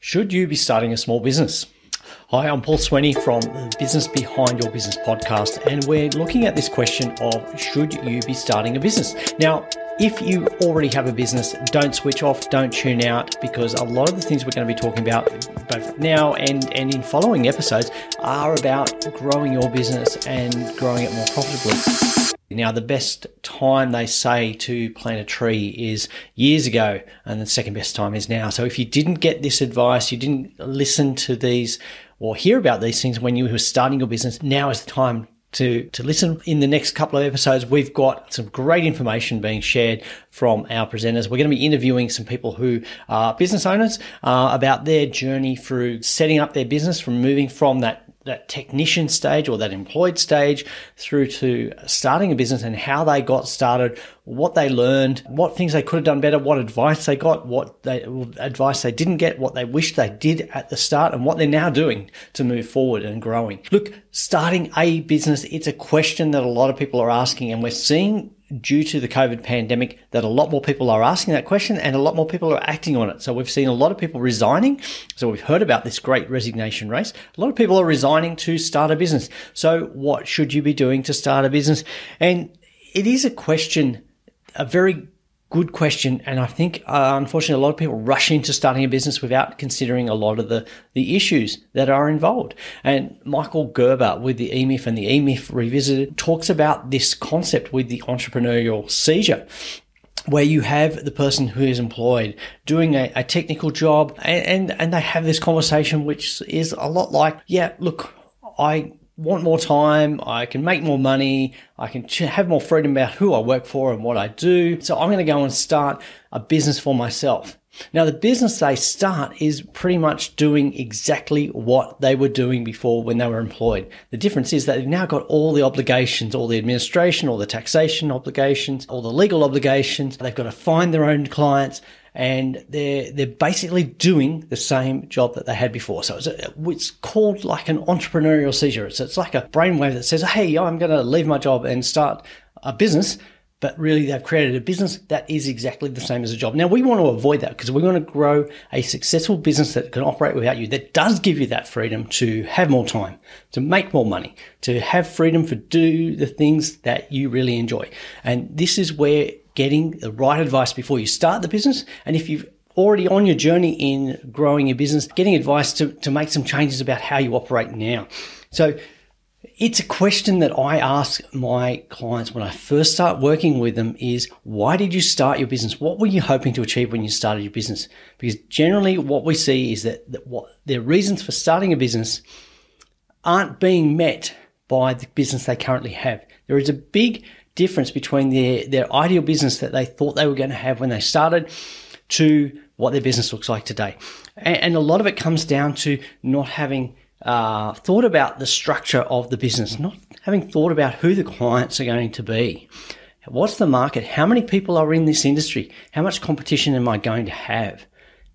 Should you be starting a small business? Hi, I'm Paul Sweeney from the Business Behind Your Business podcast, and we're looking at this question of should you be starting a business? Now, if you already have a business, don't switch off, don't tune out, because a lot of the things we're going to be talking about both now and, and in following episodes are about growing your business and growing it more profitably. Now, the best time they say to plant a tree is years ago, and the second best time is now. So, if you didn't get this advice, you didn't listen to these or hear about these things when you were starting your business, now is the time to, to listen. In the next couple of episodes, we've got some great information being shared from our presenters. We're going to be interviewing some people who are business owners uh, about their journey through setting up their business, from moving from that that technician stage or that employed stage through to starting a business and how they got started, what they learned, what things they could have done better, what advice they got, what they, advice they didn't get, what they wished they did at the start and what they're now doing to move forward and growing. Look, starting a business, it's a question that a lot of people are asking and we're seeing due to the COVID pandemic that a lot more people are asking that question and a lot more people are acting on it. So we've seen a lot of people resigning. So we've heard about this great resignation race. A lot of people are resigning to start a business. So what should you be doing to start a business? And it is a question, a very good question. And I think, uh, unfortunately, a lot of people rush into starting a business without considering a lot of the, the issues that are involved. And Michael Gerber with the E-Myth and the E-Myth Revisited talks about this concept with the entrepreneurial seizure where you have the person who is employed doing a, a technical job and, and, and they have this conversation which is a lot like, yeah, look, I want more time, I can make more money, I can have more freedom about who I work for and what I do. So I'm going to go and start a business for myself. Now, the business they start is pretty much doing exactly what they were doing before when they were employed. The difference is that they've now got all the obligations, all the administration, all the taxation obligations, all the legal obligations. They've got to find their own clients and they're they're basically doing the same job that they had before. So it's, a, it's called like an entrepreneurial seizure. It's, it's like a brainwave that says, "Hey, I'm going to leave my job and start a business." But really, they've created a business that is exactly the same as a job. Now, we want to avoid that because we want to grow a successful business that can operate without you, that does give you that freedom to have more time, to make more money, to have freedom to do the things that you really enjoy. And this is where getting the right advice before you start the business. And if you've already on your journey in growing your business, getting advice to, to make some changes about how you operate now. So it's a question that I ask my clients when I first start working with them is why did you start your business? What were you hoping to achieve when you started your business? Because generally what we see is that, that what their reasons for starting a business aren't being met by the business they currently have. There is a big difference between their, their ideal business that they thought they were going to have when they started to what their business looks like today. And, and a lot of it comes down to not having uh, thought about the structure of the business, not having thought about who the clients are going to be. What's the market? How many people are in this industry? How much competition am I going to have?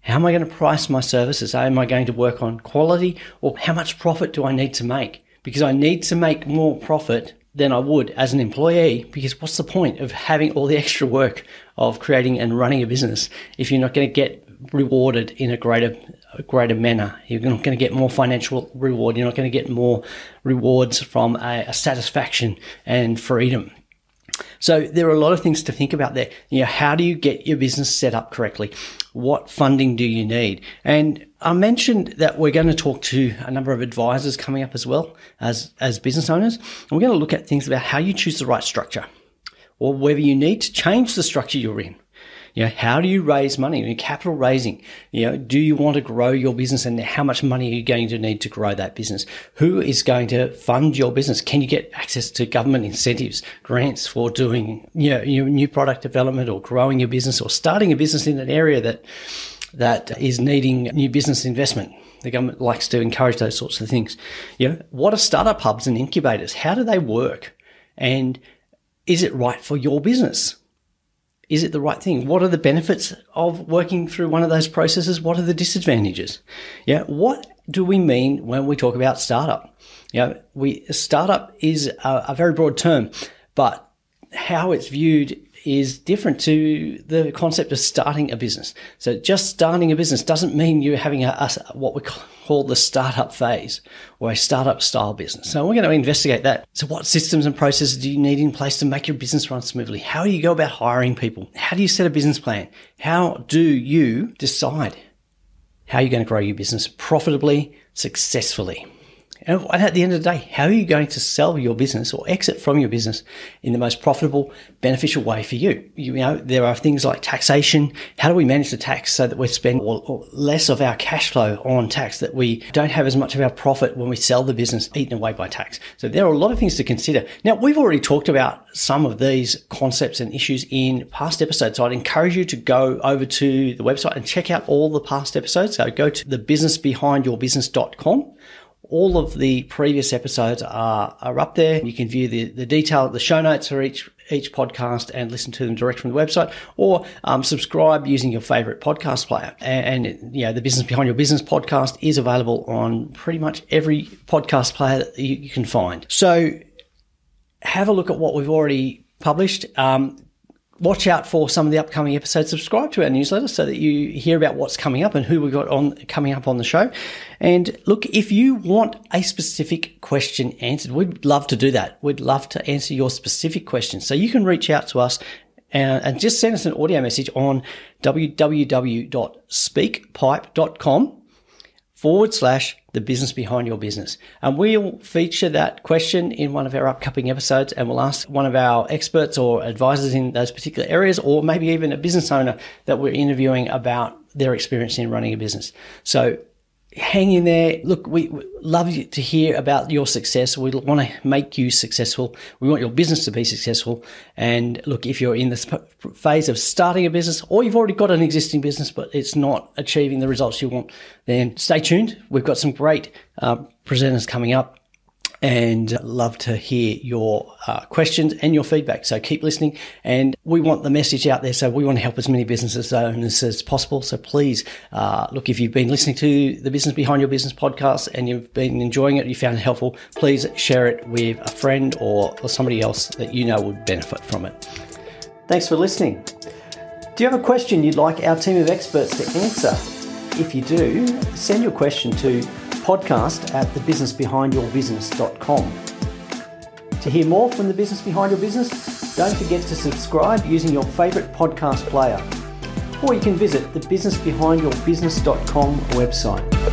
How am I going to price my services? Am I going to work on quality or how much profit do I need to make? Because I need to make more profit than I would as an employee because what's the point of having all the extra work of creating and running a business if you're not going to get rewarded in a greater a greater manner? You're not going to get more financial reward. You're not going to get more rewards from a, a satisfaction and freedom so there are a lot of things to think about there. You know, how do you get your business set up correctly? What funding do you need? And I mentioned that we're going to talk to a number of advisors coming up as well as, as business owners. And we're going to look at things about how you choose the right structure or whether you need to change the structure you're in. You know, how do you raise money? capital raising. You know, do you want to grow your business and how much money are you going to need to grow that business? Who is going to fund your business? Can you get access to government incentives, grants for doing, you know, your new product development or growing your business or starting a business in an area that, that is needing new business investment? The government likes to encourage those sorts of things. You know, what are startup hubs and incubators? How do they work? And is it right for your business? Is it the right thing? What are the benefits of working through one of those processes? What are the disadvantages? Yeah. What do we mean when we talk about startup? You know, we, startup is a, a very broad term, but how it's viewed is different to the concept of starting a business. So just starting a business doesn't mean you're having a, a what we call the startup phase or a startup style business. So we're going to investigate that. So what systems and processes do you need in place to make your business run smoothly? How do you go about hiring people? How do you set a business plan? How do you decide how you're going to grow your business profitably, successfully? And at the end of the day, how are you going to sell your business or exit from your business in the most profitable, beneficial way for you? You know, there are things like taxation. How do we manage the tax so that we spend less of our cash flow on tax, that we don't have as much of our profit when we sell the business eaten away by tax? So there are a lot of things to consider. Now, we've already talked about some of these concepts and issues in past episodes. So I'd encourage you to go over to the website and check out all the past episodes. So go to thebusinessbehindyourbusiness.com all of the previous episodes are, are up there. You can view the, the detail, the show notes for each each podcast and listen to them direct from the website or um, subscribe using your favorite podcast player. And, and, you know, the Business Behind Your Business podcast is available on pretty much every podcast player that you, you can find. So have a look at what we've already published. Um, watch out for some of the upcoming episodes. Subscribe to our newsletter so that you hear about what's coming up and who we've got on coming up on the show. And look, if you want a specific question answered, we'd love to do that. We'd love to answer your specific questions. So you can reach out to us and, and just send us an audio message on www.speakpipe.com forward slash the business behind your business. And we'll feature that question in one of our upcoming episodes and we'll ask one of our experts or advisors in those particular areas, or maybe even a business owner that we're interviewing about their experience in running a business. So hang in there. Look, we, love to hear about your success. We want to make you successful. We want your business to be successful. And look, if you're in this phase of starting a business or you've already got an existing business, but it's not achieving the results you want, then stay tuned. We've got some great uh, presenters coming up and love to hear your uh, questions and your feedback. So keep listening. And we want the message out there. So we want to help as many businesses owners as possible. So please, uh, look, if you've been listening to the Business Behind Your Business podcast and you've been enjoying it, you found it helpful, please share it with a friend or, or somebody else that you know would benefit from it. Thanks for listening. Do you have a question you'd like our team of experts to answer? If you do, send your question to podcast at thebusinessbehindyourbusiness.com. To hear more from the business behind your business, don't forget to subscribe using your favourite podcast player. Or you can visit the businessbehindyourbusiness.com website.